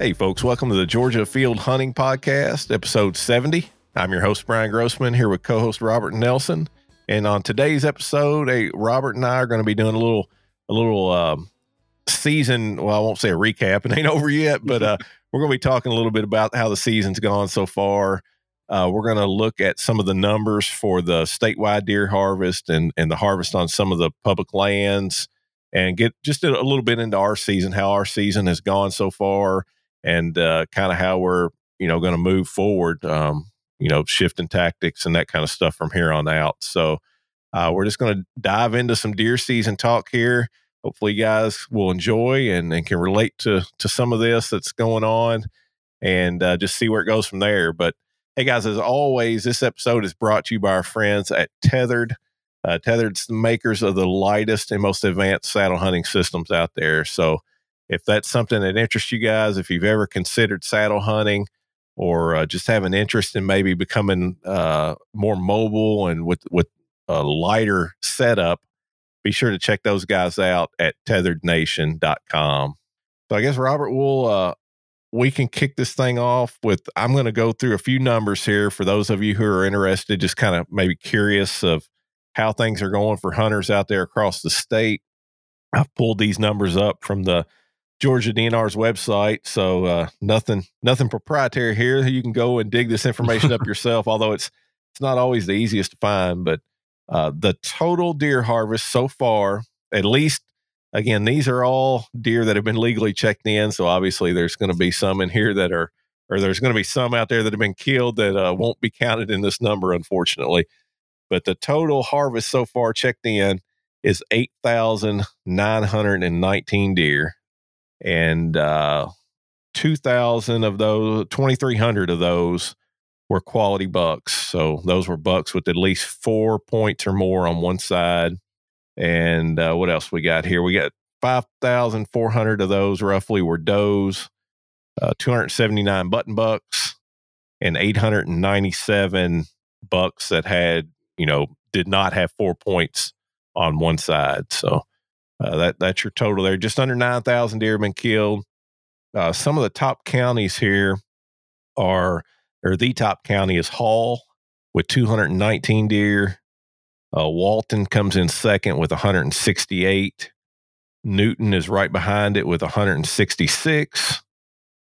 Hey, folks, welcome to the Georgia Field Hunting Podcast, episode 70. I'm your host, Brian Grossman, here with co host Robert Nelson. And on today's episode, hey, Robert and I are going to be doing a little, a little um, season. Well, I won't say a recap, it ain't over yet, but uh, we're going to be talking a little bit about how the season's gone so far. Uh, we're going to look at some of the numbers for the statewide deer harvest and, and the harvest on some of the public lands and get just a, a little bit into our season, how our season has gone so far and uh, kind of how we're you know going to move forward. Um, you know, shifting tactics and that kind of stuff from here on out. So uh, we're just going to dive into some deer season talk here. Hopefully, you guys will enjoy and, and can relate to to some of this that's going on, and uh, just see where it goes from there. But hey, guys, as always, this episode is brought to you by our friends at Tethered. Uh, Tethered's the makers of the lightest and most advanced saddle hunting systems out there. So if that's something that interests you guys, if you've ever considered saddle hunting or uh, just have an interest in maybe becoming uh, more mobile and with with a lighter setup, be sure to check those guys out at tetherednation.com. So I guess Robert will uh, we can kick this thing off with I'm going to go through a few numbers here for those of you who are interested, just kind of maybe curious of how things are going for hunters out there across the state. I've pulled these numbers up from the Georgia DNR's website. So uh, nothing nothing proprietary here. You can go and dig this information up yourself. Although it's it's not always the easiest to find, but uh, the total deer harvest so far, at least again, these are all deer that have been legally checked in. So obviously, there's going to be some in here that are, or there's going to be some out there that have been killed that uh, won't be counted in this number, unfortunately. But the total harvest so far checked in is 8,919 deer and uh, 2,000 of those, 2,300 of those were quality bucks. So those were bucks with at least four points or more on one side. And uh, what else we got here? We got 5,400 of those roughly were does, uh, 279 button bucks, and 897 bucks that had, you know, did not have four points on one side. So uh, that that's your total there. Just under nine thousand deer have been killed. Uh, some of the top counties here are, or the top county is Hall with 219 deer. Uh, Walton comes in second with 168. Newton is right behind it with 166.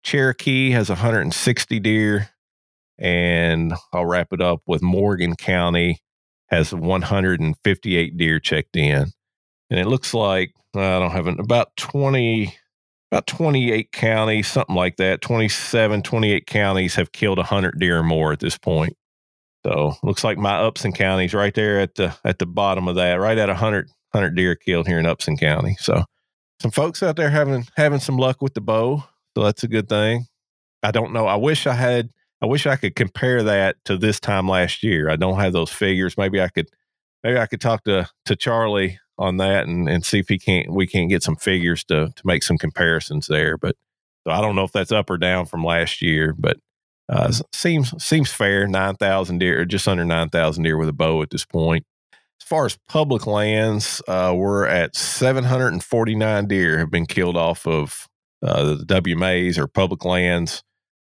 Cherokee has 160 deer. And I'll wrap it up with Morgan County has 158 deer checked in and it looks like I don't have it, about 20, about 28 counties, something like that. 27, 28 counties have killed 100 deer or more at this point. So looks like my Upson County's right there at the at the bottom of that, right at 100, 100 deer killed here in Upson County. So some folks out there having having some luck with the bow, so that's a good thing. I don't know. I wish I had. I wish I could compare that to this time last year. I don't have those figures. Maybe I could. Maybe I could talk to to Charlie on that and, and see if he can't we can't get some figures to to make some comparisons there. But so I don't know if that's up or down from last year, but uh, seems seems fair. Nine thousand deer, just under nine thousand deer with a bow at this point. As far as public lands, uh, we're at 749 deer have been killed off of uh, the WMAs or public lands.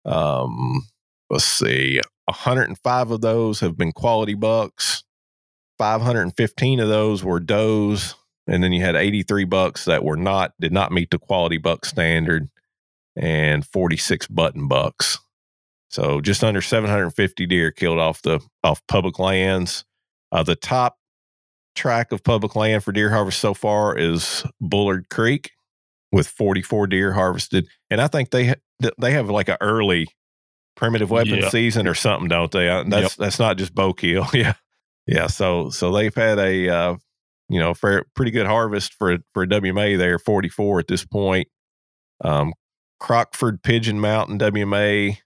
Um, let's see, 105 of those have been quality bucks. 515 of those were does, and then you had 83 bucks that were not did not meet the quality buck standard, and 46 button bucks. So just under 750 deer killed off the off public lands. Uh, the top track of public land for deer harvest so far is Bullard Creek with 44 deer harvested, and I think they ha- they have like an early primitive weapon yeah. season or something, don't they? Uh, that's yep. that's not just bow kill, yeah. Yeah, so so they've had a uh, you know fair, pretty good harvest for for a WMA there, 44 at this point. Um, Crockford Pigeon Mountain WMA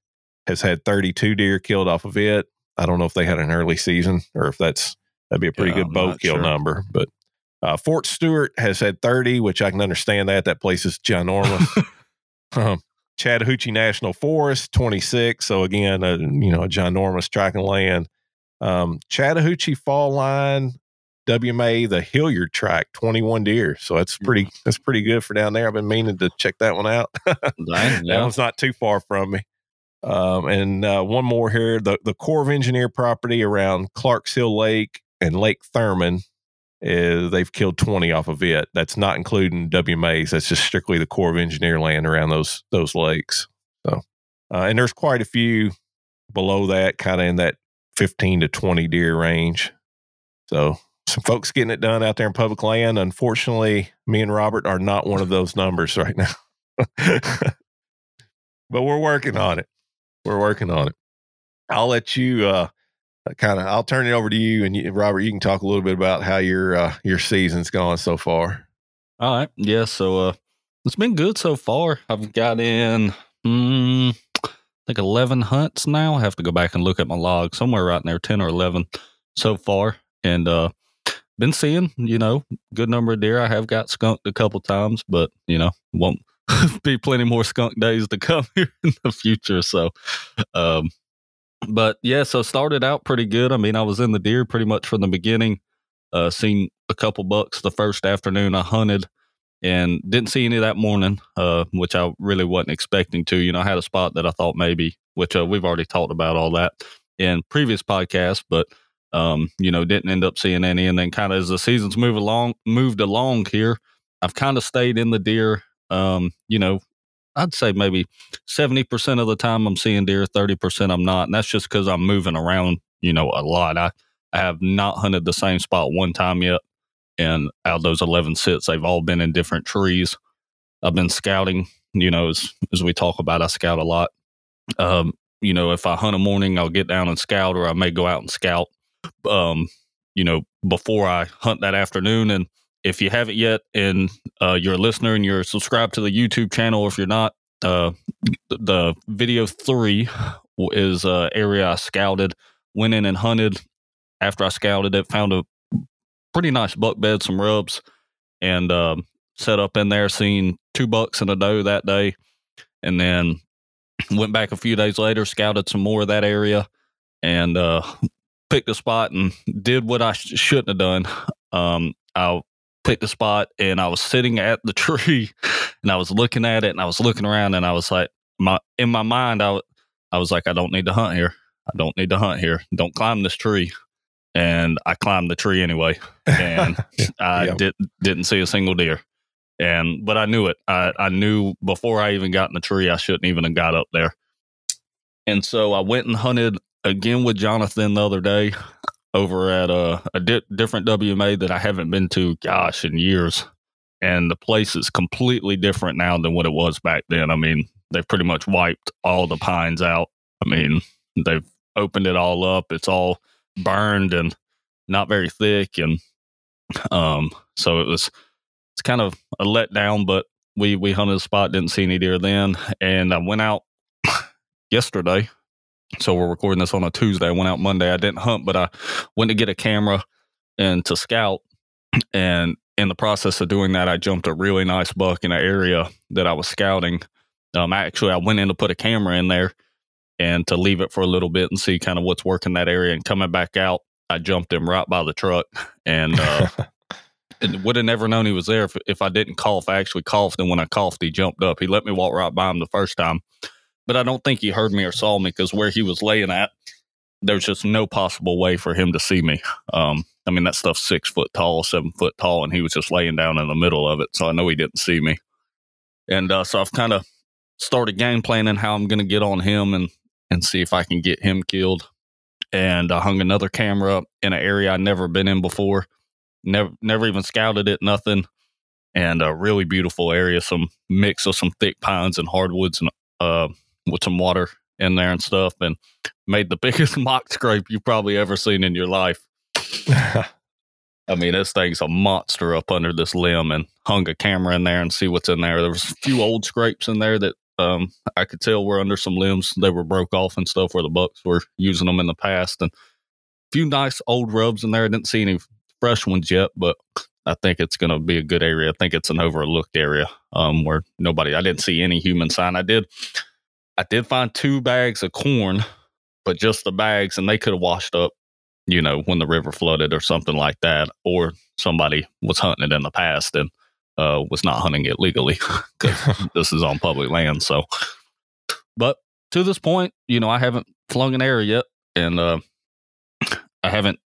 has had 32 deer killed off of it. I don't know if they had an early season or if that's that'd be a pretty yeah, good bow kill sure. number, but uh, Fort Stewart has had 30, which I can understand that. That place is ginormous. um, Chattahoochee National Forest, 26. So again, a, you know, a ginormous tract of land. Um, Chattahoochee Fall Line WMA the Hilliard track, 21 deer. So that's pretty that's pretty good for down there. I've been meaning to check that one out. Dang, yeah. That one's not too far from me. Um, and uh, one more here the, the Corps of Engineer property around Clarks Hill Lake and Lake Thurmond is they've killed 20 off of it. That's not including WMAs. That's just strictly the Corps of Engineer land around those those lakes. So, uh, and there's quite a few below that, kind of in that 15 to 20 deer range. So, some folks getting it done out there in public land. Unfortunately, me and Robert are not one of those numbers right now. but we're working on it. We're working on it. I'll let you uh, kind of. I'll turn it over to you, and you, Robert, you can talk a little bit about how your uh, your season's gone so far. All right. Yeah. So uh, it's been good so far. I've got in, mm, think, 11 hunts now. I have to go back and look at my log. Somewhere right there, 10 or 11 so far. And uh, been seeing, you know, good number of deer. I have got skunked a couple times, but, you know, won't be plenty more skunk days to come here in the future. So, um, but yeah, so started out pretty good. I mean, I was in the deer pretty much from the beginning. Uh, seen a couple bucks the first afternoon I hunted, and didn't see any that morning, uh, which I really wasn't expecting to. You know, I had a spot that I thought maybe, which uh, we've already talked about all that in previous podcasts, but um, you know, didn't end up seeing any. And then kind of as the seasons move along, moved along here, I've kind of stayed in the deer um, you know, I'd say maybe 70% of the time I'm seeing deer, 30% I'm not. And that's just because I'm moving around, you know, a lot. I, I have not hunted the same spot one time yet. And out of those 11 sits, they've all been in different trees. I've been scouting, you know, as, as we talk about, I scout a lot. Um, you know, if I hunt a morning, I'll get down and scout, or I may go out and scout, um, you know, before I hunt that afternoon. And if you haven't yet and uh, you're a listener and you're subscribed to the YouTube channel, or if you're not, uh, the video three is uh, area I scouted, went in and hunted. After I scouted it, found a pretty nice buck bed, some rubs, and um, set up in there. Seen two bucks and a doe that day, and then went back a few days later, scouted some more of that area, and uh, picked a spot and did what I sh- shouldn't have done. Um, I picked a spot and I was sitting at the tree and I was looking at it and I was looking around and I was like, my in my mind, I, I was like, I don't need to hunt here. I don't need to hunt here. Don't climb this tree. And I climbed the tree anyway, and I yeah. did didn't see a single deer. And but I knew it. I, I knew before I even got in the tree, I shouldn't even have got up there. And so I went and hunted again with Jonathan the other day over at a, a di- different WMA that I haven't been to, gosh, in years. And the place is completely different now than what it was back then. I mean, they've pretty much wiped all the pines out. I mean, they've opened it all up. It's all burned and not very thick. And um, so it was, it's kind of a letdown, but we, we hunted a spot, didn't see any deer then. And I went out yesterday so we're recording this on a Tuesday. I went out Monday. I didn't hunt, but I went to get a camera and to scout. And in the process of doing that, I jumped a really nice buck in an area that I was scouting. Um, actually, I went in to put a camera in there and to leave it for a little bit and see kind of what's working that area. And coming back out, I jumped him right by the truck and, uh, and would have never known he was there if, if I didn't cough. I actually coughed, and when I coughed, he jumped up. He let me walk right by him the first time but I don't think he heard me or saw me because where he was laying at, there's just no possible way for him to see me. Um, I mean, that stuff's six foot tall, seven foot tall, and he was just laying down in the middle of it. So I know he didn't see me. And uh, so I've kind of started game planning how I'm going to get on him and, and see if I can get him killed. And I hung another camera up in an area I'd never been in before, never, never even scouted it, nothing. And a really beautiful area, some mix of some thick pines and hardwoods and uh, with some water in there and stuff and made the biggest mock scrape you've probably ever seen in your life. I mean, this thing's a monster up under this limb and hung a camera in there and see what's in there. There was a few old scrapes in there that um, I could tell we're under some limbs. They were broke off and stuff where the bucks were using them in the past. And a few nice old rubs in there. I didn't see any fresh ones yet, but I think it's going to be a good area. I think it's an overlooked area um, where nobody, I didn't see any human sign. I did I did find two bags of corn, but just the bags, and they could have washed up you know, when the river flooded or something like that, or somebody was hunting it in the past and uh, was not hunting it legally because this is on public land. So, but to this point, you know, I haven't flung an arrow yet, and uh, I haven't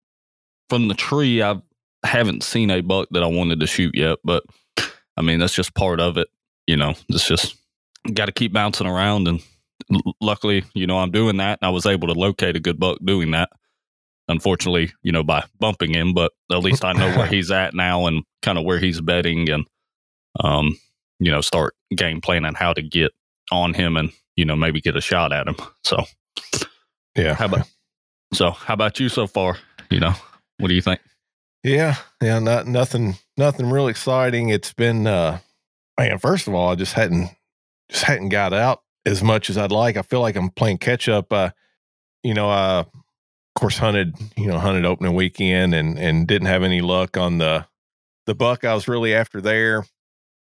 from the tree. I haven't seen a buck that I wanted to shoot yet, but I mean that's just part of it. You know, it's just got to keep bouncing around, and luckily, you know, I'm doing that, and I was able to locate a good buck doing that. Unfortunately, you know, by bumping him, but at least I know where he's at now and kind of where he's bedding, and um, you know, start game planning how to get on him and you know maybe get a shot at him. So, Yeah. how about so? How about you so far? You know, what do you think? Yeah, yeah, not nothing, nothing real exciting. It's been, uh, man. First of all, I just hadn't, just hadn't got out as much as I'd like. I feel like I'm playing catch up. Uh, you know, I of course hunted, you know, hunted opening weekend and and didn't have any luck on the the buck I was really after there.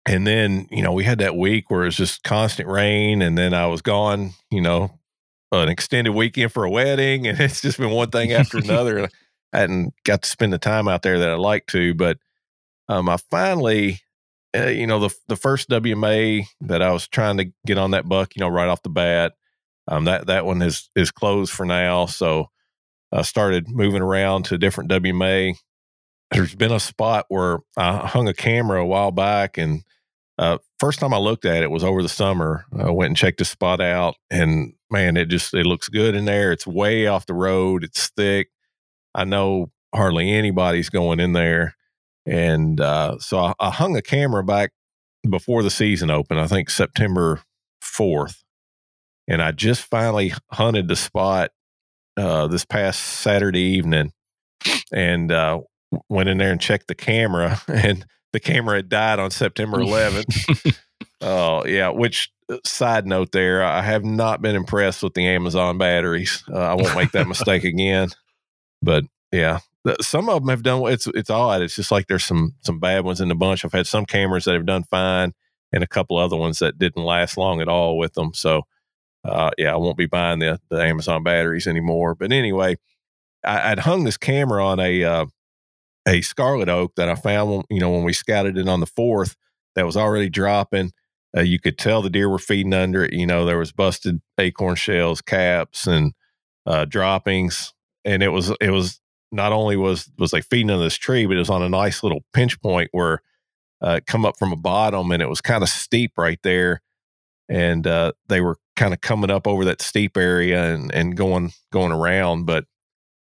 And then you know we had that week where it was just constant rain, and then I was gone. You know, an extended weekend for a wedding, and it's just been one thing after another. I hadn't got to spend the time out there that I'd like to, but um, I finally, uh, you know, the the first WMA that I was trying to get on that buck, you know, right off the bat, um, that that one is is closed for now. So I started moving around to different WMA. There's been a spot where I hung a camera a while back, and uh, first time I looked at it was over the summer. I went and checked the spot out, and man, it just it looks good in there. It's way off the road. It's thick. I know hardly anybody's going in there. And uh, so I, I, hung a camera back before the season opened, I think September 4th. And I just finally hunted the spot uh, this past Saturday evening and uh, went in there and checked the camera. And the camera had died on September 11th. Oh, yeah. Which, uh, side note there, I have not been impressed with the Amazon batteries. Uh, I won't make that mistake again. But yeah, some of them have done. It's it's odd. It's just like there's some some bad ones in the bunch. I've had some cameras that have done fine, and a couple other ones that didn't last long at all with them. So, uh, yeah, I won't be buying the the Amazon batteries anymore. But anyway, I, would hung this camera on a uh, a scarlet oak that I found. You know, when we scouted it on the fourth, that was already dropping. Uh, you could tell the deer were feeding under it. You know, there was busted acorn shells, caps, and uh, droppings and it was it was not only was was like feeding on this tree, but it was on a nice little pinch point where uh, come up from a bottom, and it was kind of steep right there, and uh, they were kind of coming up over that steep area and and going going around. But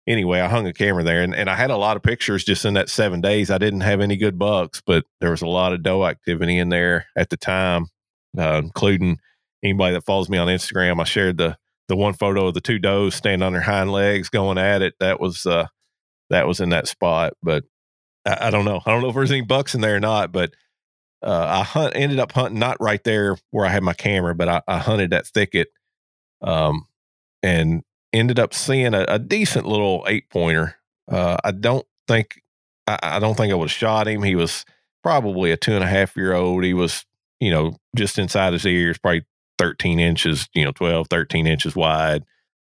anyway, I hung a camera there, and, and I had a lot of pictures just in that seven days. I didn't have any good bucks, but there was a lot of doe activity in there at the time, uh, including anybody that follows me on Instagram. I shared the the one photo of the two does standing on their hind legs going at it that was uh that was in that spot but I, I, don't know i don't know if there's any bucks in there or not but uh i hunt ended up hunting not right there where i had my camera but i, I hunted that thicket um and ended up seeing a, a decent little eight pointer uh i don't think I, I don't think i would have shot him he was probably a two and a half year old he was you know just inside his ears probably 13 inches, you know, 12, 13 inches wide.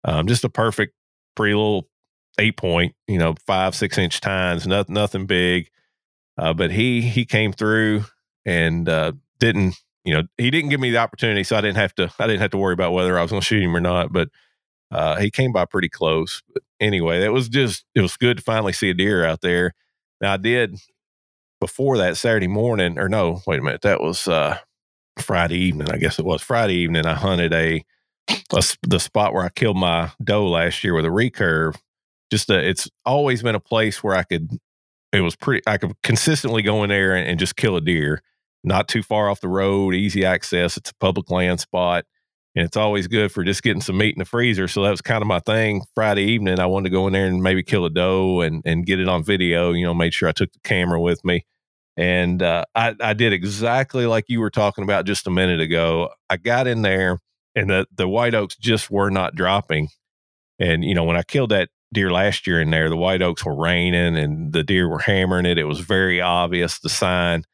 Um, just a perfect, pretty little eight point, you know, five, six inch tines, nothing, nothing big. Uh, but he, he came through and, uh, didn't, you know, he didn't give me the opportunity. So I didn't have to, I didn't have to worry about whether I was going to shoot him or not. But, uh, he came by pretty close. But anyway, it was just, it was good to finally see a deer out there. Now I did before that Saturday morning, or no, wait a minute, that was, uh, Friday evening, I guess it was Friday evening. I hunted a, a the spot where I killed my doe last year with a recurve. Just a, it's always been a place where I could. It was pretty. I could consistently go in there and, and just kill a deer. Not too far off the road, easy access. It's a public land spot, and it's always good for just getting some meat in the freezer. So that was kind of my thing. Friday evening, I wanted to go in there and maybe kill a doe and and get it on video. You know, made sure I took the camera with me and uh, I, I did exactly like you were talking about just a minute ago. I got in there, and the the white oaks just were not dropping. And you know, when I killed that deer last year in there, the white oaks were raining, and the deer were hammering it. It was very obvious the sign.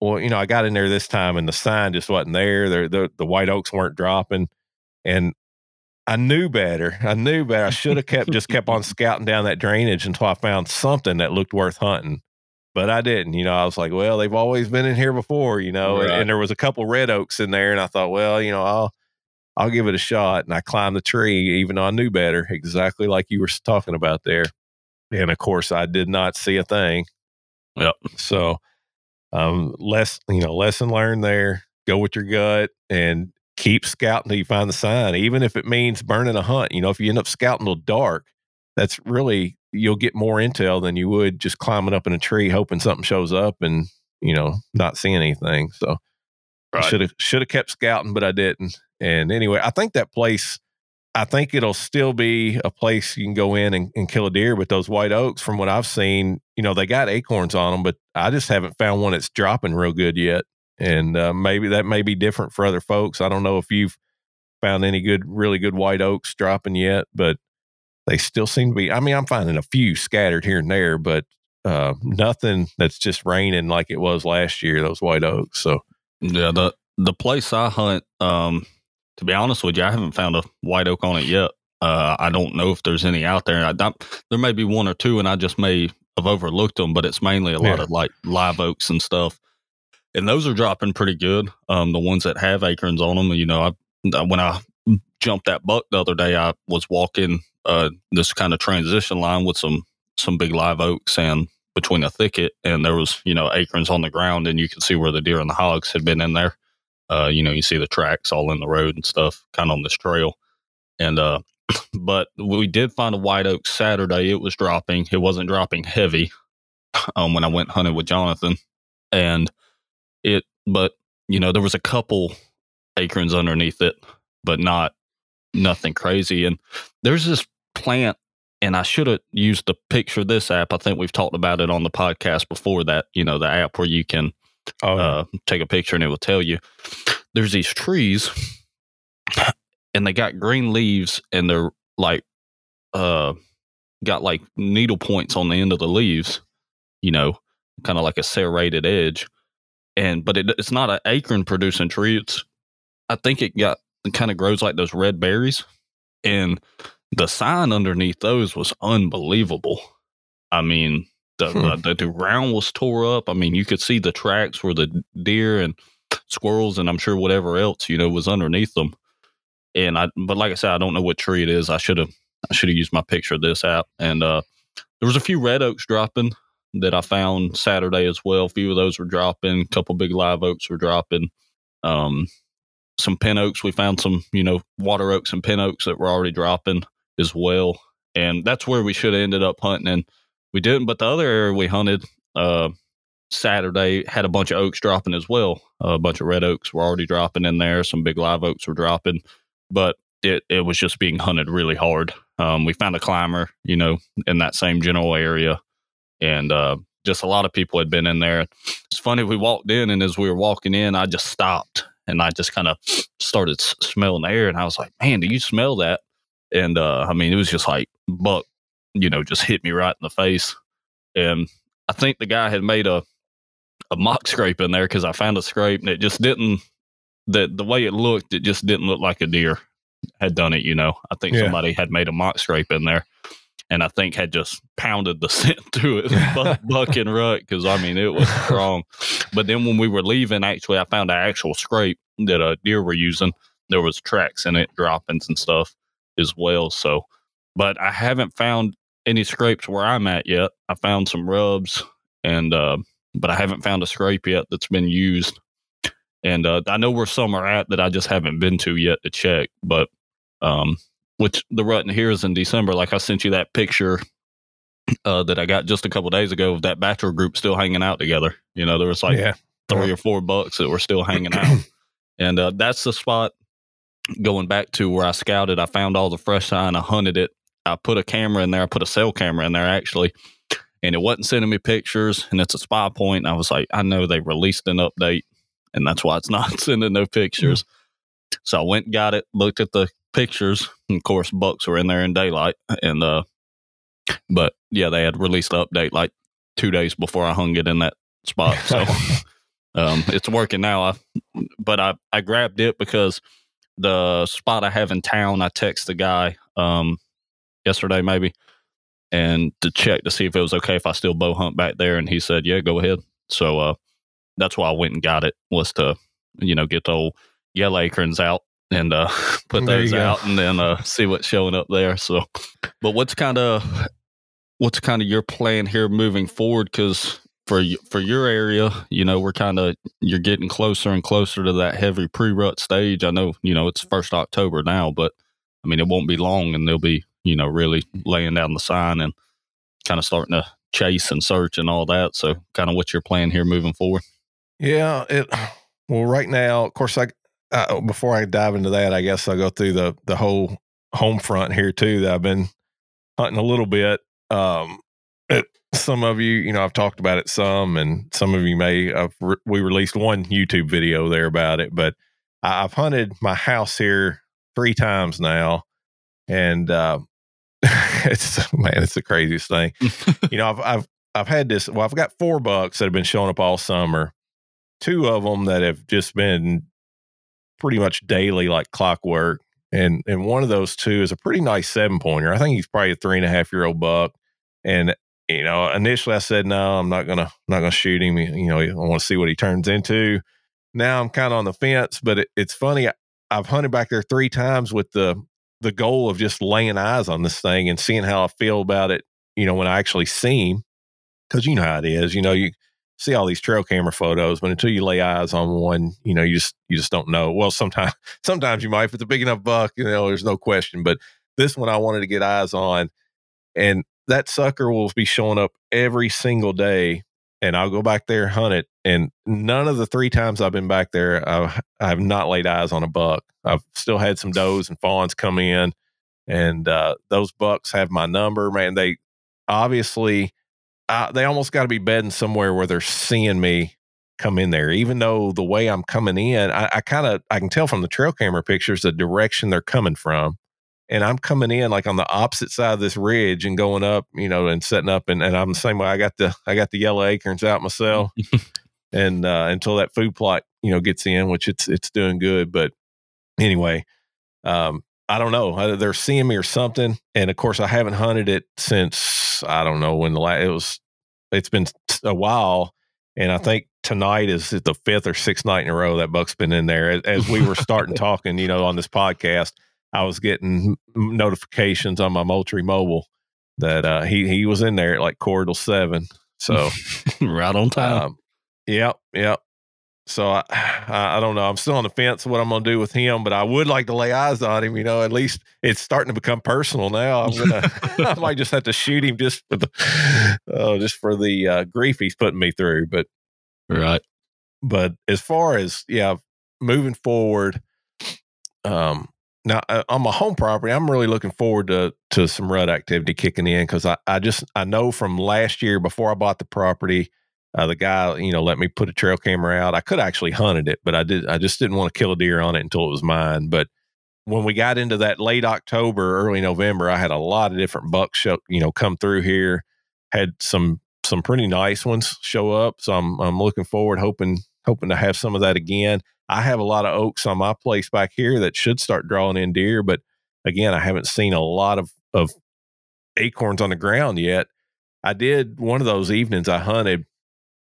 Well, you know, I got in there this time, and the sign just wasn't there. The the, the white oaks weren't dropping, and I knew better. I knew better. I should have kept just kept on scouting down that drainage until I found something that looked worth hunting. But I didn't. You know, I was like, well, they've always been in here before. You know, and, and there was a couple red oaks in there, and I thought, well, you know, I'll I'll give it a shot. And I climbed the tree, even though I knew better, exactly like you were talking about there. And of course, I did not see a thing. Yep. So, um, less you know, lesson learned there. Go with your gut and keep scouting till you find the sign, even if it means burning a hunt. You know, if you end up scouting till dark, that's really you'll get more intel than you would just climbing up in a tree hoping something shows up and you know not seeing anything. So Right. should have should have kept scouting, but I didn't. And anyway, I think that place. I think it'll still be a place you can go in and, and kill a deer. But those white oaks, from what I've seen, you know, they got acorns on them, but I just haven't found one that's dropping real good yet. And uh, maybe that may be different for other folks. I don't know if you've found any good, really good white oaks dropping yet, but they still seem to be. I mean, I'm finding a few scattered here and there, but uh, nothing that's just raining like it was last year. Those white oaks. So Yeah, the the place I hunt, um, to be honest with you, I haven't found a white oak on it yet. Uh, I don't know if there's any out there. I don't, there may be one or two, and I just may have overlooked them. But it's mainly a lot Yeah. of like live oaks and stuff, and those are dropping pretty good. Um, the ones that have acorns on them, you know, I when I jumped that buck the other day, I was walking uh this kind of transition line with some some big live oaks and between a thicket and there was you know acorns on the ground and you could see where the deer and the hogs had been in there uh you know you see the tracks all in the road and stuff kind of on this trail. And uh but we did find a white oak saturday. It was dropping. It wasn't dropping heavy um when i went hunting with jonathan. And it but you know there was a couple acorns underneath it but not nothing crazy. And there's this plant and I should have used the picture of this app. I think we've talked about it on the podcast before that, you know, the app where you can oh, uh, take a picture and it will tell you. There's these trees and they got green leaves and they're like, uh, got like needle points on the end of the leaves, you know, kind of like a serrated edge. And, but it, it's not an acorn producing tree. It's, I think it got, kind of grows like those red berries. And the sign underneath those was unbelievable. I mean, the, Hmm. the the ground was tore up. I mean, you could see the tracks where the deer and squirrels and I'm sure whatever else you know was underneath them. And I, but like I said, I don't know what tree it is. I should have I should have used my picture of this app. And uh, there was a few red oaks dropping that I found Saturday as well. A few of those were dropping. A couple big live oaks were dropping. Um, some pin oaks. We found some, you know, water oaks and pin oaks that were already dropping as well. And that's where we should have ended up hunting. And we didn't. But the other area we hunted uh, Saturday had a bunch of oaks dropping as well. a bunch of red oaks were already dropping in there. Some big live oaks were dropping. But it, it was just being hunted really hard. Um, we found a climber, you know, in that same general area. And uh, just a lot of people had been in there. It's funny, we walked in, and as we were walking in, I just stopped and I just kind of started smelling the air. And I was like, man, do you smell that? And uh, I mean, it was just like buck, you know, just hit me right in the face. And I think the guy had made a a mock scrape in there because I found a scrape and it just didn't that the way it looked, it just didn't look like a deer had done it. You know, I think Yeah. somebody had made a mock scrape in there. And I think had just pounded the scent through it, buck, buck and rut, because I mean it was strong. But then when we were leaving, actually, I found an actual scrape that a deer were using. There was tracks in it, droppings and stuff as well. So, but I haven't found any scrapes where I'm at yet. I found some rubs, and uh, but I haven't found a scrape yet that's been used. And uh, I know where some are at that I just haven't been to yet to check. But um, which the rut in here is in December. Like I sent you that picture uh, that I got just a couple days ago of that bachelor group still hanging out together. You know, there was like yeah. three or four bucks that were still hanging out. and uh, that's the spot going back to where I scouted. I found all the fresh sign. I hunted it. I put a camera in there. I put a cell camera in there actually. And it wasn't sending me pictures. And it's a Spypoint. And I was like, I know they released an update. And that's why it's not sending no pictures. So I went and got it, looked at the pictures. And of course, bucks were in there in daylight. And, uh, but yeah, they had released the update like two days before I hung it in that spot. So um, it's working now. I, but I, I grabbed it because the spot I have in town, I text the guy um, yesterday maybe, and to check to see if it was okay if I still bow hunt back there, and he said, "Yeah, go ahead." So uh, that's why I went and got it was to you know get the old yellow acorns out and uh, put There those out, and then uh, see what's showing up there. So, but what's kind of what's kind of your plan here moving forward? Because for for your area, you know, we're kind of you're getting closer and closer to that heavy pre rut stage. I know, you know, it's first October now, but I mean, it won't be long, and they'll be you know really laying down the sign and kind of starting to chase and search and all that. So, kind of what's your plan here moving forward? Yeah. It well, right now, of course, I uh, before I dive into that, I guess I'll go through the the whole home front here too. That I've been hunting a little bit. Um, it, some of you, you know, I've talked about it some, and some of you may. I've re- we released one YouTube video there about it, but I, I've hunted my house here three times now, and uh, it's man, it's the craziest thing. you know, I've I've I've had this. Well, I've got four bucks that have been showing up all summer. Two of them that have just been pretty much daily, like clockwork, and and one of those two is a pretty nice seven pointer. I think he's probably a three and a half year old buck. And you know, initially I said no, I'm not gonna not gonna shoot him. You know, I want to see what he turns into. Now I'm kind of on the fence, but it, it's funny. I, I've hunted back there three times with the the goal of just laying eyes on this thing and seeing how I feel about it. You know, when I actually see him, because you know how it is. You know, you see all these trail camera photos, but until you lay eyes on one, you know, you just you just don't know. Well, sometimes sometimes you might if it's a big enough buck, you know, there's no question. But this one I wanted to get eyes on, and that sucker will be showing up every single day. And I'll go back there hunt it. And none of the three times I've been back there, I've, I've not laid eyes on a buck. I've still had some does and fawns come in, and uh, those bucks have my number. Man, they obviously they almost got to be bedding somewhere where they're seeing me come in there. Even though the way I'm coming in, I, I kind of I can tell from the trail camera pictures the direction they're coming from, and I'm coming in like on the opposite side of this ridge and going up, you know, and setting up, and, and I'm the same way. I got the I got the yellow acorns out myself, and uh, until that food plot you know gets in, which it's it's doing good, but anyway. Um, I don't know. They're seeing me or something. And of course, I haven't hunted it since I don't know when the last it was. It's been a while, and I think tonight is the fifth or sixth night in a row that buck's been in there. As, as we were starting talking, you know, on this podcast, I was getting notifications on my Moultrie mobile that uh, he he was in there at like quarter till seven. So right on time. um, yep, yep. So I, I, I don't know. I'm still on the fence of what I'm going to do with him, but I would like to lay eyes on him. You know, at least it's starting to become personal now. I'm gonna, I might just have to shoot him just for the, oh, just for the uh, grief he's putting me through. But, right. but as far as yeah, moving forward, um, now uh, on my home property, I'm really looking forward to to some rut activity kicking in because I, I just I know from last year before I bought the property, uh, the guy you know let me put a trail camera out. I could actually hunted it, but I did I just didn't want to kill a deer on it until it was mine. But when we got into that late October, early November, I had a lot of different bucks show you know come through here. Had some some pretty nice ones show up, so I'm I'm looking forward, hoping hoping to have some of that again. I have a lot of oaks on my place back here that should start drawing in deer, but again, I haven't seen a lot of of acorns on the ground yet. I did one of those evenings I hunted.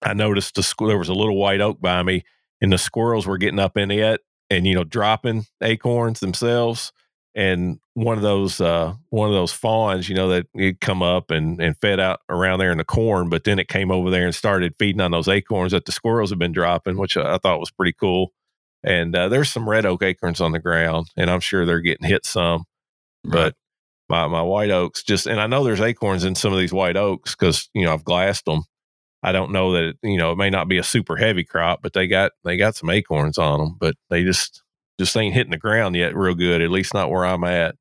I noticed the squ- there was a little white oak by me, and the squirrels were getting up in it and you know dropping acorns themselves. And one of those uh, one of those fawns, you know, that it come up and and fed out around there in the corn, but then it came over there and started feeding on those acorns that the squirrels have been dropping, which I, I thought was pretty cool. And uh, there's some red oak acorns on the ground, and I'm sure they're getting hit some. But my my white oaks just, and I know there's acorns in some of these white oaks because you know I've glassed them. I don't know that it, you know it may not be a super heavy crop, but they got they got some acorns on them, but they just just ain't hitting the ground yet real good. At least not where I'm at.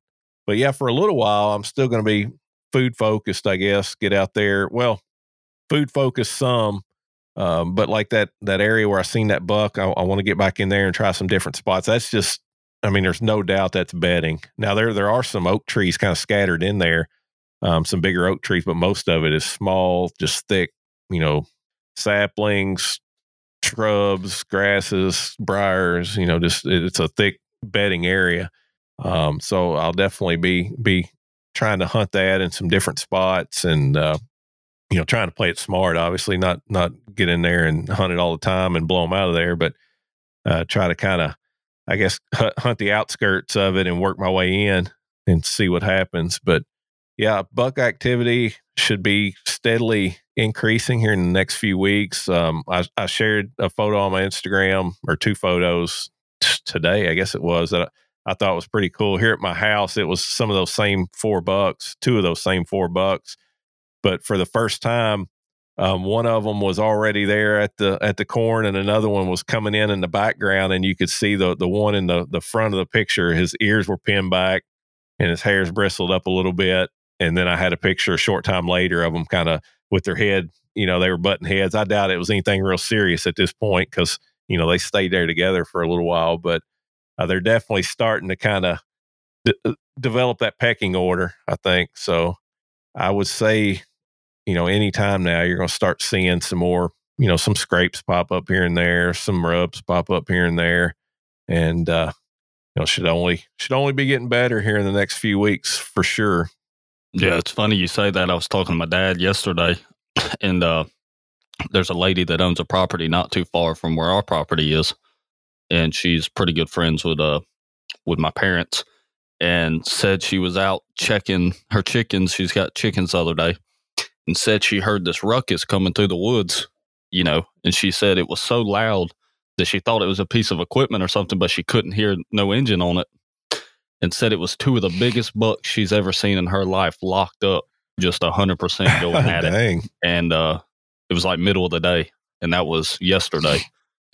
But yeah, for a little while, I'm still going to be food focused, I guess. Get out there. Well, food focused some, um, but like that that area where I seen that buck, I, I want to get back in there and try some different spots. That's just, I mean, there's no doubt that's bedding. Now there there are some oak trees kind of scattered in there, um, some bigger oak trees, but most of it is small, just thick, you know, saplings, shrubs, grasses, briars. You know, just it- it's a thick bedding area. Um, so I'll definitely be be trying to hunt that in some different spots and uh, you know trying to play it smart. Obviously, not not get in there and hunt it all the time and blow them out of there, but uh, try to kind of I guess hunt the outskirts of it and work my way in and see what happens. But yeah, buck activity should be steadily increasing here in the next few weeks. Um, I, I, shared a photo on my Instagram or two photos t- today, I guess it was that I, I thought was pretty cool. Here at my house, it was some of those same four bucks, two of those same four bucks. But for the first time, um, one of them was already there at the at the corn, and another one was coming in in the background, and you could see the the one in the the front of the picture. His ears were pinned back, and his hair's bristled up a little bit. And then I had a picture a short time later of them kind of with their head, you know, they were butting heads. I doubt it was anything real serious at this point because you know they stayed there together for a little while, but uh, they're definitely starting to kind of d- uh, develop that pecking order. I think so. I would say you know, anytime now you're going to start seeing some more, you know, some scrapes pop up here and there, some rubs pop up here and there, and uh, you know, should only should only be getting better here in the next few weeks for sure. Yeah, it's funny you say that. I was talking to my dad yesterday, and uh, there's a lady that owns a property not too far from where our property is, and she's pretty good friends with uh with my parents, and said she was out checking her chickens. She's got chickens the other day and said she heard this ruckus coming through the woods, you know, and she said it was so loud that she thought it was a piece of equipment or something, but she couldn't hear no engine on it. And said it was two of the biggest bucks she's ever seen in her life locked up, just a hundred percent going at it. And uh, it was like middle of the day, and that was yesterday.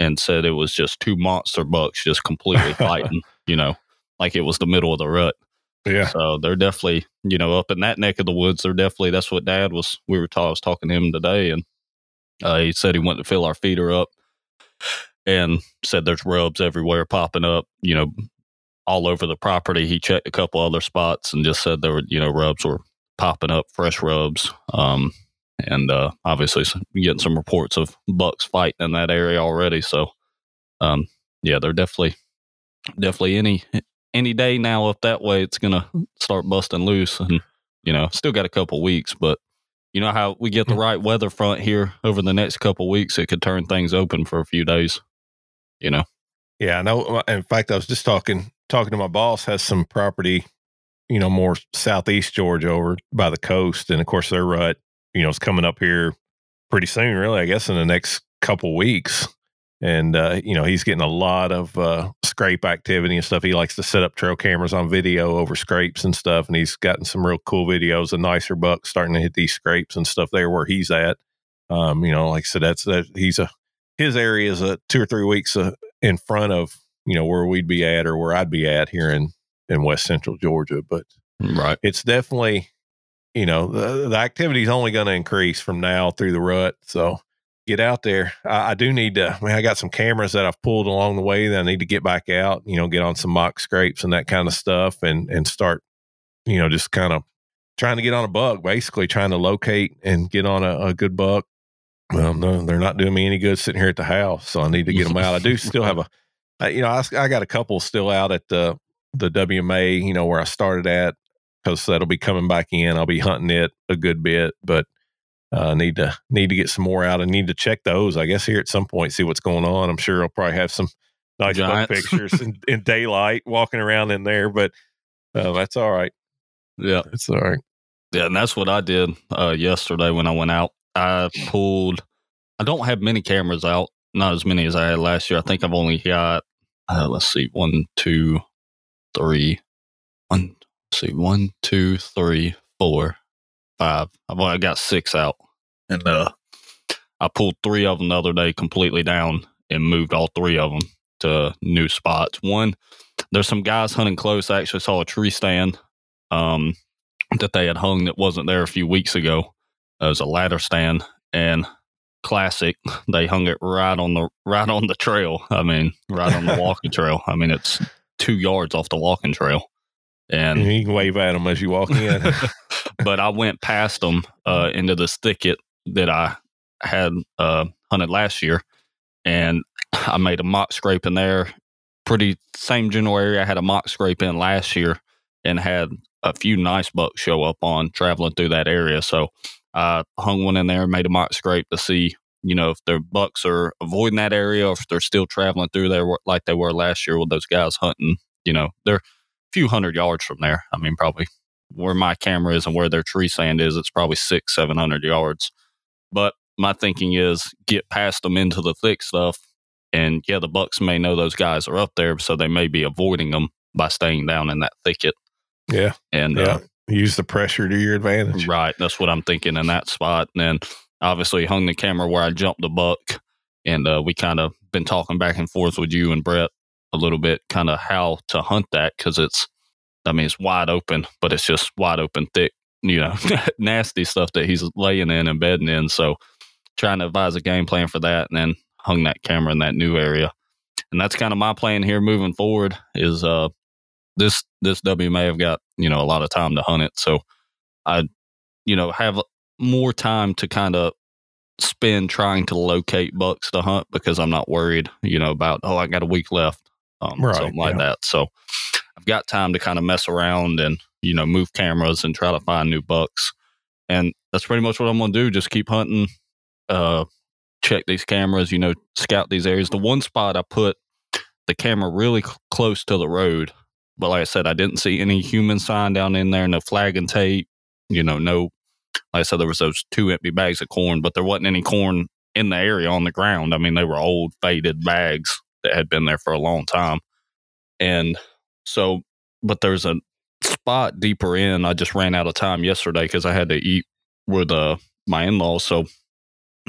And said it was just two monster bucks just completely fighting, you know, like it was the middle of the rut. Yeah. So they're definitely, you know, up in that neck of the woods. They're definitely, that's what dad was, we were taught, I was talking to him today and uh, he said he went to fill our feeder up and said there's rubs everywhere popping up, you know, all over the property. He checked a couple other spots and just said there were, you know, rubs were popping up, fresh rubs. Um, and uh, obviously getting some reports of bucks fighting in that area already. So, um, yeah, they're definitely, definitely any any day now up that way, it's gonna start busting loose, and you know, still got a couple weeks, but you know how we get the mm. right weather front here over the next couple weeks, it could turn things open for a few days. You know. Yeah, I know. Uh, in fact, I was just talking talking to my boss. Has some property, you know, more southeast Georgia over by the coast, and of course their rut, you know, is coming up here pretty soon. Really, I guess in the next couple weeks and uh, you know he's getting a lot of uh, scrape activity and stuff. He likes to set up trail cameras on video over scrapes and stuff, and he's gotten some real cool videos of nicer bucks starting to hit these scrapes and stuff there where he's at. Um, you know, like I said, that's that he's a his area is a two or three weeks uh, in front of you know where we'd be at or where I'd be at here in in West Central Georgia, but right, it's definitely you know the, the activity is only going to increase from now through the rut, so get out there. I, I, do need to. I mean, I got some cameras that I've pulled along the way that I need to get back out. You know, get on some mock scrapes and that kind of stuff, and and start, you know, just kind of trying to get on a buck. Basically, trying to locate and get on a, a good buck. Well, no, they're not doing me any good sitting here at the house, so I need to get them out. I do still have a, I, you know, I, I got a couple still out at the the WMA, you know, where I started at, because that'll be coming back in. I'll be hunting it a good bit, but uh, need to need to get some more out and need to check those. I guess here at some point, see what's going on. I'm sure I'll probably have some nice pictures in, in, daylight walking around in there, but uh, that's all right. Yeah, it's all right. Yeah, and that's what I did uh, yesterday when I went out. I pulled. I don't have many cameras out, not as many as I had last year. I think I've only got. Uh, let's see, one, two, three, one. Let's see, one, two, three, four, five. I've only got six out, and uh, I pulled three of them the other day completely down and moved all three of them to new spots. One, there's some guys hunting close. I actually saw a tree stand um, that they had hung that wasn't there a few weeks ago. It was a ladder stand and classic. They hung it right on the right on the trail. I mean, right on the walking trail. I mean, it's two yards off the walking trail. And you can wave at them as you walk in. but I went past them uh, into this thicket that I had uh, hunted last year, and I made a mock scrape in there. pretty same general area I had a mock scrape in last year and had a few nice bucks show up on traveling through that area. So I hung one in there, made a mock scrape to see, you know, if their bucks are avoiding that area or if they're still traveling through there like they were last year with those guys hunting. You know, they're a few hundred yards from there. I mean, probably where my camera is and where their tree stand is, it's probably six, seven hundred yards. But my thinking is get past them into the thick stuff. And yeah, the Bucks may know those guys are up there, so they may be avoiding them by staying down in that thicket. Yeah. And Yeah. uh, Use the pressure to your advantage. Right. That's what I'm thinking in that spot. And then obviously hung the camera where I jumped the buck. And uh, we kind of been talking back and forth with you and Brett a little bit, kind of how to hunt that because it's, I mean, it's wide open, but it's just wide open, thick, you know, nasty stuff that he's laying in and bedding in. So trying to advise a game plan for that and then hung that camera in that new area. And that's kind of my plan here moving forward is uh this this WMA have got, you know, a lot of time to hunt it. So I, you know, have more time to kind of spend trying to locate bucks to hunt because I'm not worried, you know, about oh I got a week left, um, Right, something like yeah. that. So I've got time to kind of mess around and you know move cameras and try to find new bucks, and that's pretty much what I'm gonna do. Just keep hunting, uh, check these cameras, you know, scout these areas. The one spot I put the camera really cl- close to the road, but like I said, I didn't see any human sign down in there, no flag and tape, you know, no. Like I said, there was those two empty bags of corn, but there wasn't any corn in the area on the ground. I mean, they were old, faded bags that had been there for a long time, and so, but there's a spot deeper in. I just ran out of time yesterday because I had to eat with uh, my in laws, so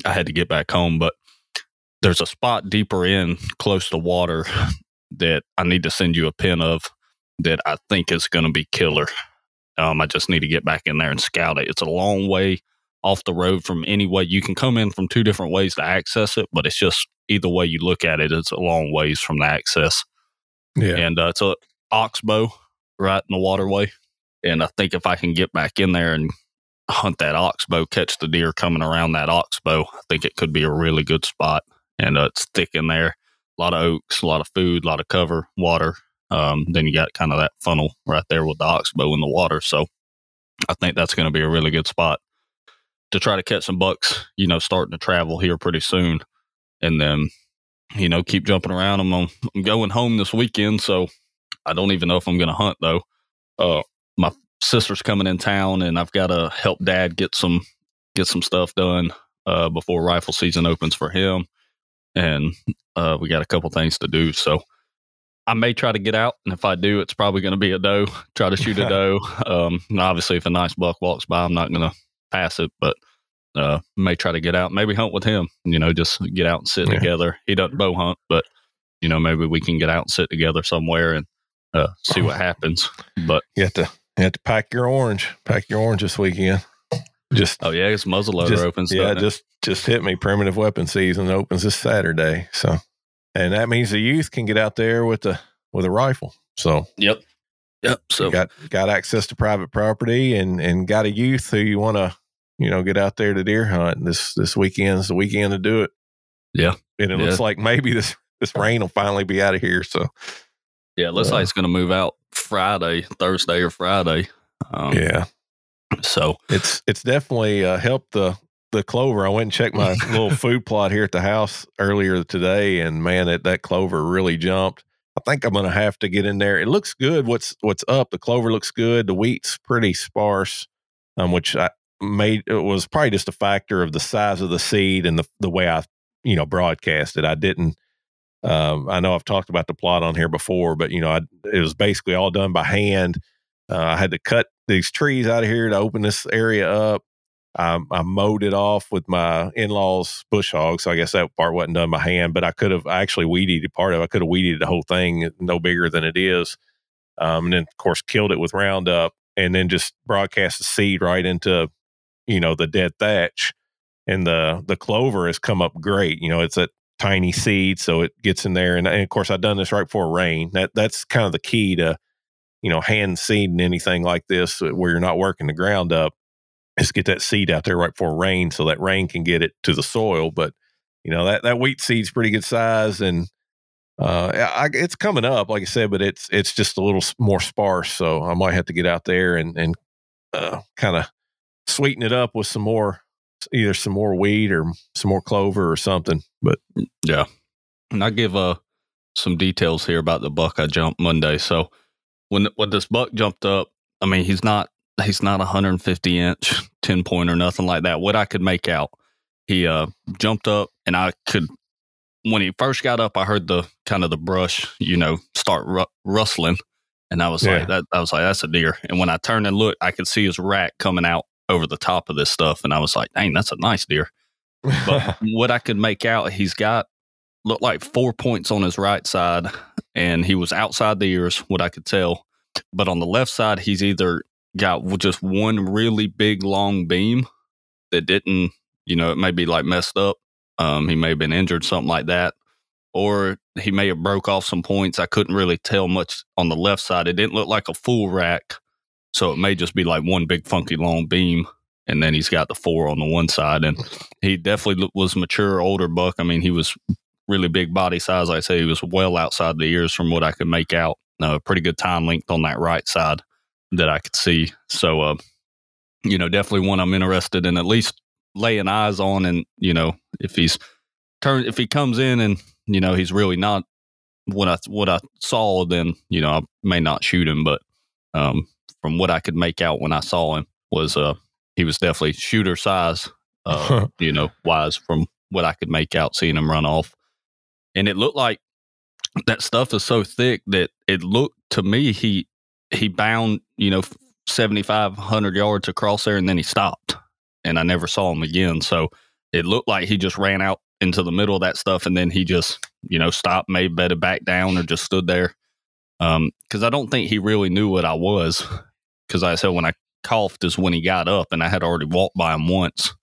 I had to get back home. But there's a spot deeper in, close to water, that I need to send you a pin of that I think is going to be killer. Um, I just need to get back in there and scout it. It's a long way off the road from any way. You can come in from two different ways to access it, but it's just either way you look at it, it's a long ways from the access. Yeah. And uh, it's a oxbow right in the waterway. And I think if I can get back in there and hunt that oxbow, catch the deer coming around that oxbow, I think it could be a really good spot. And uh, it's thick in there, a lot of oaks, a lot of food, a lot of cover, water. Um, then you got kind of that funnel right there with the oxbow in the water. So I think that's going to be a really good spot to try to catch some bucks, you know, starting to travel here pretty soon. And then, you know, keep jumping around. I'm, on, I'm going home this weekend, so I don't even know if I'm going to hunt though. Uh, my sister's coming in town, and I've got to help Dad get some get some stuff done uh, before rifle season opens for him, and uh, we got a couple things to do. So I may try to get out, and if I do, it's probably going to be a doe. Try to shoot a doe. Um, obviously, if a nice buck walks by, I'm not going to pass it, but uh, may try to get out, maybe hunt with him. You know, just get out and sit Yeah. together. He doesn't bow hunt, but you know, maybe we can get out and sit together somewhere and uh, see what happens. But You have to you have to pack your orange. Pack your orange this weekend. Just oh yeah, it's muzzleloader just, opens. Yeah, just just hit me. Primitive weapon season opens this Saturday. So and that means the youth can get out there with the with a rifle. So yep, yep. So you got got access to private property and and got a youth who you want to you know get out there to deer hunt. This this weekend's the weekend to do it. Yeah. and it Yeah. looks like maybe this this rain will finally be out of here. So yeah, it looks uh, like it's going to move out Friday, Thursday, or Friday. Um, yeah, So it's it's definitely uh, helped the the clover. I went and checked my little food plot here at the house earlier today, and man, that that clover really jumped. I think I'm gonna have to get in there. It looks good. What's what's up? The clover looks good. The wheat's pretty sparse, um, which I made it was probably just a factor of the size of the seed and the the way I you know broadcast it. I didn't. Um, I know I've talked about the plot on here before, but you know, I, it was basically all done by hand. Uh, I had to cut these trees out of here to open this area up. I, I mowed it off with my in-laws bush hog, so I guess that part wasn't done by hand. But I could have I actually weed eated part of. it. I could have weed eated the whole thing, no bigger than it is, um, and then of course killed it with Roundup, and then just broadcast the seed right into, you know, the dead thatch, and the the clover has come up great. You know, it's a tiny seed, so it gets in there, and, and of course I've done this right before rain. That that's kind of the key to, you know, hand seeding anything like this uh, where you're not working the ground up is get that seed out there right before rain so that rain can get it to the soil. But you know that that wheat seed's pretty good size, and uh, I, it's coming up, like I said, but it's it's just a little more sparse. So I might have to get out there and and uh, kind of sweeten it up with some more, either some more wheat or some more clover or something. But yeah, and I give uh some details here about the buck I jumped Monday. So when when this buck jumped up, I mean he's not he's not 150 inch 10 point or nothing like that. What I could make out, he uh jumped up and I could when he first got up, I heard the kind of the brush, you know, start ru- rustling, and I was yeah. like, that. I was like, that's a deer. And when I turned and looked, I could see his rack coming out over the top of this stuff, and I was like, dang, that's a nice deer. But what I could make out, he's got looked like four points on his right side, and he was outside the ears, what I could tell. But on the left side, he's either got just one really big long beam that didn't, you know, it may be like messed up, um, he may have been injured, something like that, or he may have broke off some points. I couldn't really tell much on the left side. It didn't look like a full rack, so it may just be like one big funky long beam, and then he's got the four on the one side. And he definitely was mature, older buck. I mean, he was really big body size. Like I say, he was well outside the ears from what I could make out. Uh, pretty good tine length on that right side that I could see. So, uh, you know, definitely one I'm interested in at least laying eyes on and you know if he's turn if he comes in and you know he's really not what I what I saw then you know I may not shoot him but um from what I could make out when I saw him was uh he was definitely shooter size uh you know wise from what I could make out seeing him run off and it looked like that stuff is so thick that it looked to me he he bound you know 7500 yards across there and then he stopped and I never saw him again. So it looked like he just ran out into the middle of that stuff and then he just, you know, stopped, maybe bedded back down or just stood there. Um, cause I don't think he really knew what I was. Cause I said when I coughed is when he got up and I had already walked by him once.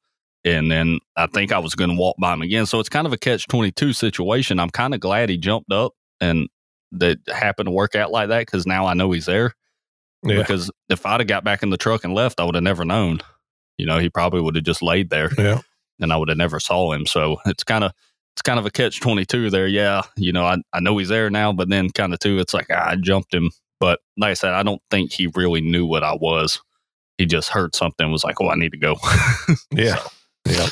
And then I think I was going to walk by him again. So it's kind of a catch 22 situation. I'm kind of glad he jumped up and that happened to work out like that because now I know he's there. Yeah. Because if I'd have got back in the truck and left, I would have never known. You know, he probably would have just laid there. Yeah. And I would have never saw him. So it's kind of it's kind of a catch twenty two there. Yeah, you know, I I know he's there now, but then kind of too, it's like ah, I jumped him. But like I said, I don't think he really knew what I was. He just heard something, was like, "Oh, I need to go." yeah, so. yeah.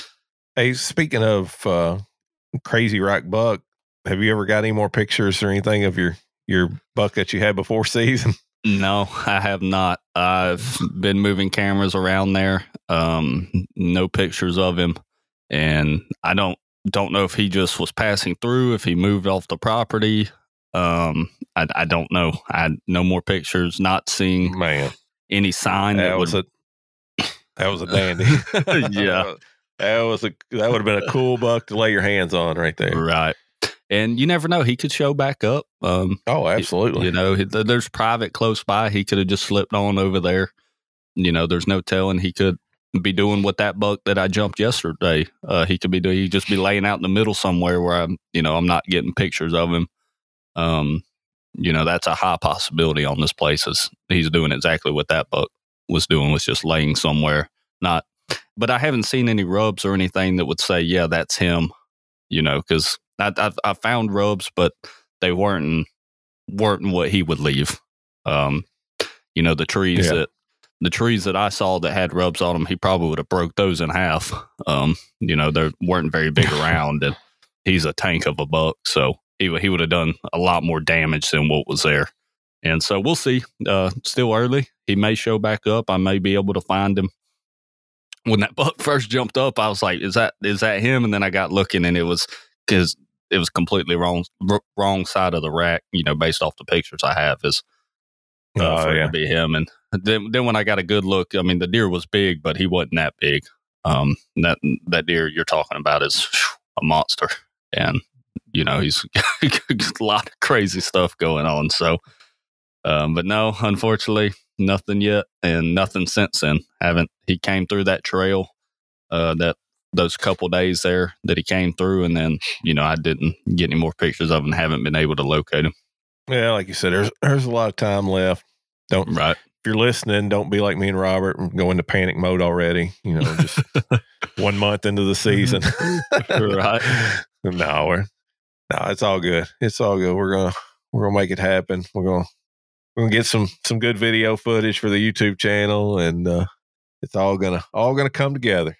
Hey, speaking of uh, crazy rock buck, have you ever got any more pictures or anything of your your buck that you had before season? No, I have not. I've been moving cameras around there. Um, no pictures of him, and I don't don't know if he just was passing through, if he moved off the property. Um, I, I don't know. I no more pictures. Not seeing man any sign that, that was would, a that was a dandy. yeah, that was a that would have been a cool buck to lay your hands on right there. Right and you never know he could show back up um, oh absolutely. you know there's private close by he could have just slipped on over there. You know there's no telling he could be doing what that buck that i jumped yesterday uh, he could be doing he just be laying out in the middle somewhere where i'm you know i'm not getting pictures of him. Um you know that's a high possibility on this place is he's doing exactly what that buck was doing was just laying somewhere not but i haven't seen any rubs or anything that would say yeah that's him you know because I, I, I found rubs, but they weren't weren't what he would leave. Um, you know, the trees yeah. that the trees that I saw that had rubs on them, he probably would have broke those in half. Um, you know, they weren't very big around, and he's a tank of a buck, so he he would have done a lot more damage than what was there. And so we'll see. Uh, still early. He may show back up. I may be able to find him. When that buck first jumped up, I was like, "Is that is that him?" And then I got looking, and it was because it was completely wrong wrong side of the rack. You know, based off the pictures I have, is uh, oh, yeah. to be him. And then then when I got a good look, I mean, the deer was big, but he wasn't that big. Um, that that deer you're talking about is a monster, and you know he's a lot of crazy stuff going on. So, um, but no, unfortunately, nothing yet, and nothing since then. Haven't he came through that trail uh, that those couple days there that he came through, and then you know I didn't get any more pictures of him, haven't been able to locate him. Yeah, like you said, there's there's a lot of time left. Don't right. If you're listening, don't be like me and Robert and go into panic mode already. You know, just one month into the season. right. No, we're No, it's all good. It's all good. We're gonna we're gonna make it happen. We're gonna we're gonna get some some good video footage for the YouTube channel, and uh, it's all gonna all gonna come together.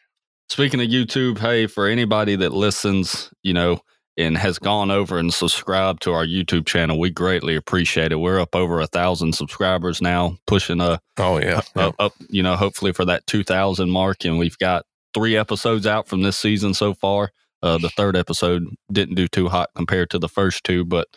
Speaking of YouTube, hey, for anybody that listens, you know, and has gone over and subscribed to our YouTube channel, we greatly appreciate it. We're up over a thousand subscribers now, pushing a Oh yeah, yeah. up, up, you know, hopefully for that two thousand mark, and we've got three episodes out from this season so far. Uh, the third episode didn't do too hot compared to the first two, but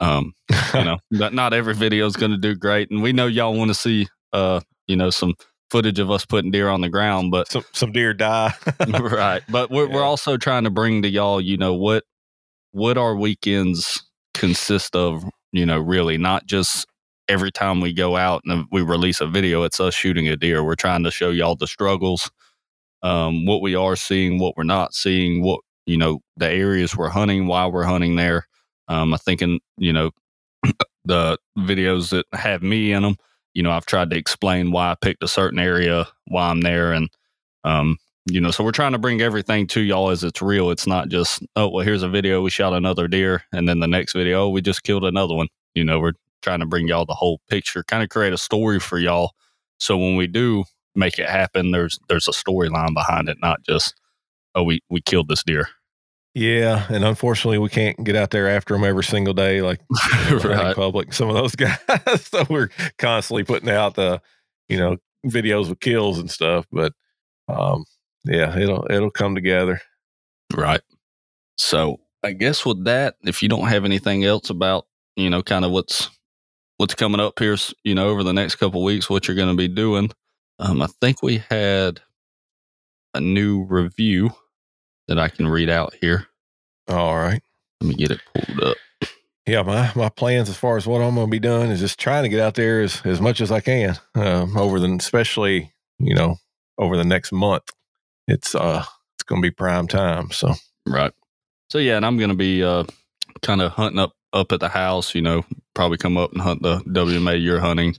um, you know, not, not every video is going to do great, and we know y'all want to see, uh, you know, some footage of us putting deer on the ground, but some some deer die. right. But we're we're also trying to bring to y'all, you know, what what our weekends consist of, you know, really not just every time we go out and we release a video, it's us shooting a deer. We're trying to show y'all the struggles, um, what we are seeing, what we're not seeing, what you know, the areas we're hunting, why we're hunting there. Um, I think in you know the videos that have me in them, you know, I've tried to explain why I picked a certain area, why I'm there, and um, you know, so we're trying to bring everything to y'all as it's real. It's not just, oh, well, here's a video, we shot another deer, and then the next video, oh, we just killed another one. You know, we're trying to bring y'all the whole picture, kind of create a story for y'all. So when we do make it happen, there's there's a storyline behind it, not just, oh, we we killed this deer. Yeah, and unfortunately, we can't get out there after them every single day like in right. public. Some of those guys, so we're constantly putting out the you know videos with kills and stuff. But um, yeah, it'll it'll come together. Right. So I guess with that, if you don't have anything else about, you know, kind of what's what's coming up here, you know, over the next couple of weeks, what you're going to be doing, um, I think we had a new review that I can read out here. All right. Let me get it pulled up. Yeah, my my plans as far as what I'm going to be doing is just trying to get out there as as much as I can um, over the especially you know over the next month. It's uh it's going to be prime time. So Right. So yeah, and I'm going to be uh, kind of hunting up up at the house. You know, probably come up and hunt the WMA you're hunting.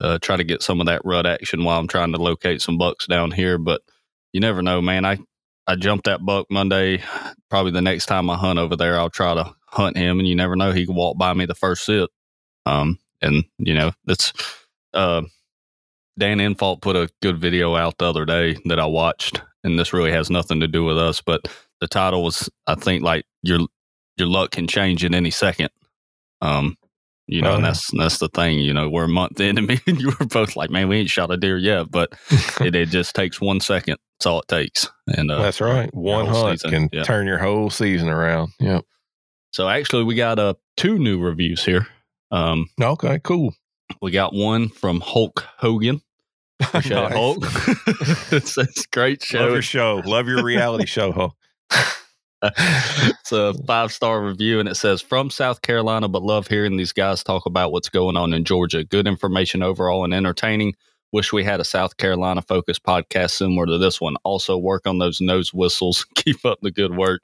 Uh, try to get some of that rut action while I'm trying to locate some bucks down here. But you never know, man. I I jumped that buck Monday. Probably the next time I hunt over there, I'll try to hunt him, and you never know. He could walk by me the first sit. Um, and you know that's uh, Dan Infalt put a good video out the other day that I watched, and this really has nothing to do with us, but the title was I think like your your luck can change at any second. Um, you know, Oh, and that's that's the thing. You know, we're a month in, and me and you were both like, "Man, we ain't shot a deer yet," but it, it just takes one second. That's all it takes. And uh, that's right. One hunt season, can yeah. turn your whole season around. Yep. so actually, we got uh two new reviews here. Um, Okay. Cool. we got one from Hulk Hogan. It, Nice. Hulk. it's, says great Love show. your show. Love your reality show. Huh? it's a five star review and it says from South Carolina, but love hearing these guys talk about what's going on in Georgia. Good information overall and entertaining. Wish we had a South Carolina focused podcast similar to this one. Also, work on those nose whistles. Keep up the good work.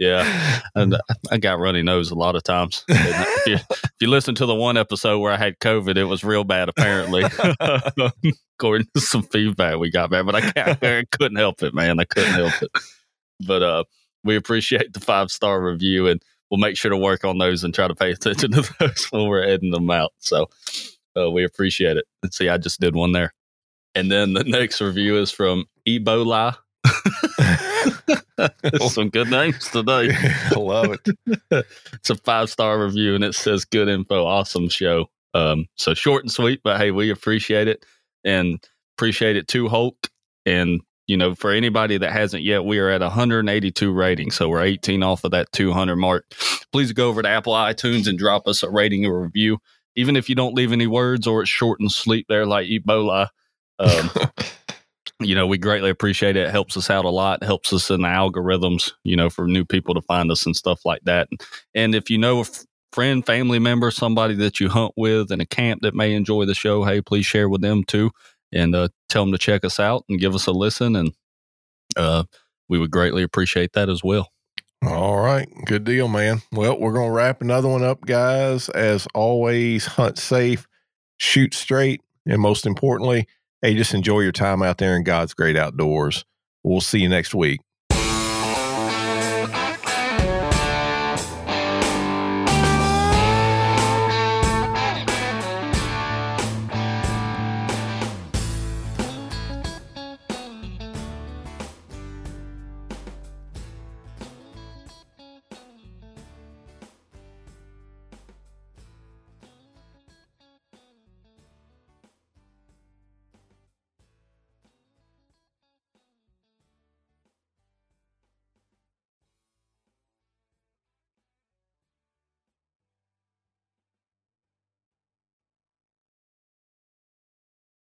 yeah, and I got runny nose a lot of times. If, you, if you listen to the one episode where I had COVID, it was real bad, apparently, according to some feedback we got, man. But I, can't, I couldn't help it, man. I couldn't help it. But uh, we appreciate the five star review, and we'll make sure to work on those and try to pay attention to those when we're editing them out. So uh, we appreciate it. And see, I just did one there. And then the next review is from Ebola. Some good names today. I love it. it's a five star review and it says good info, awesome show. Um, so short and sweet, but hey, we appreciate it and appreciate it too, Hulk. And you know, for anybody that hasn't yet, we are at 182 ratings, so we're 18 off of that 200 mark. Please go over to Apple iTunes and drop us a rating or review, even if you don't leave any words or it's short and sweet there, like Ebola. Um, you know, we greatly appreciate it. It helps us out a lot. It helps us in the algorithms, you know, for new people to find us and stuff like that. And if you know a f- friend, family member, somebody that you hunt with in a camp that may enjoy the show, hey, please share with them too and uh, tell them to check us out and give us a listen. And uh, we would greatly appreciate that as well. All right. Good deal, man. Well, we're going to wrap another one up, guys. As always, hunt safe, shoot straight, and most importantly, hey, just enjoy your time out there in God's great outdoors. We'll see you next week.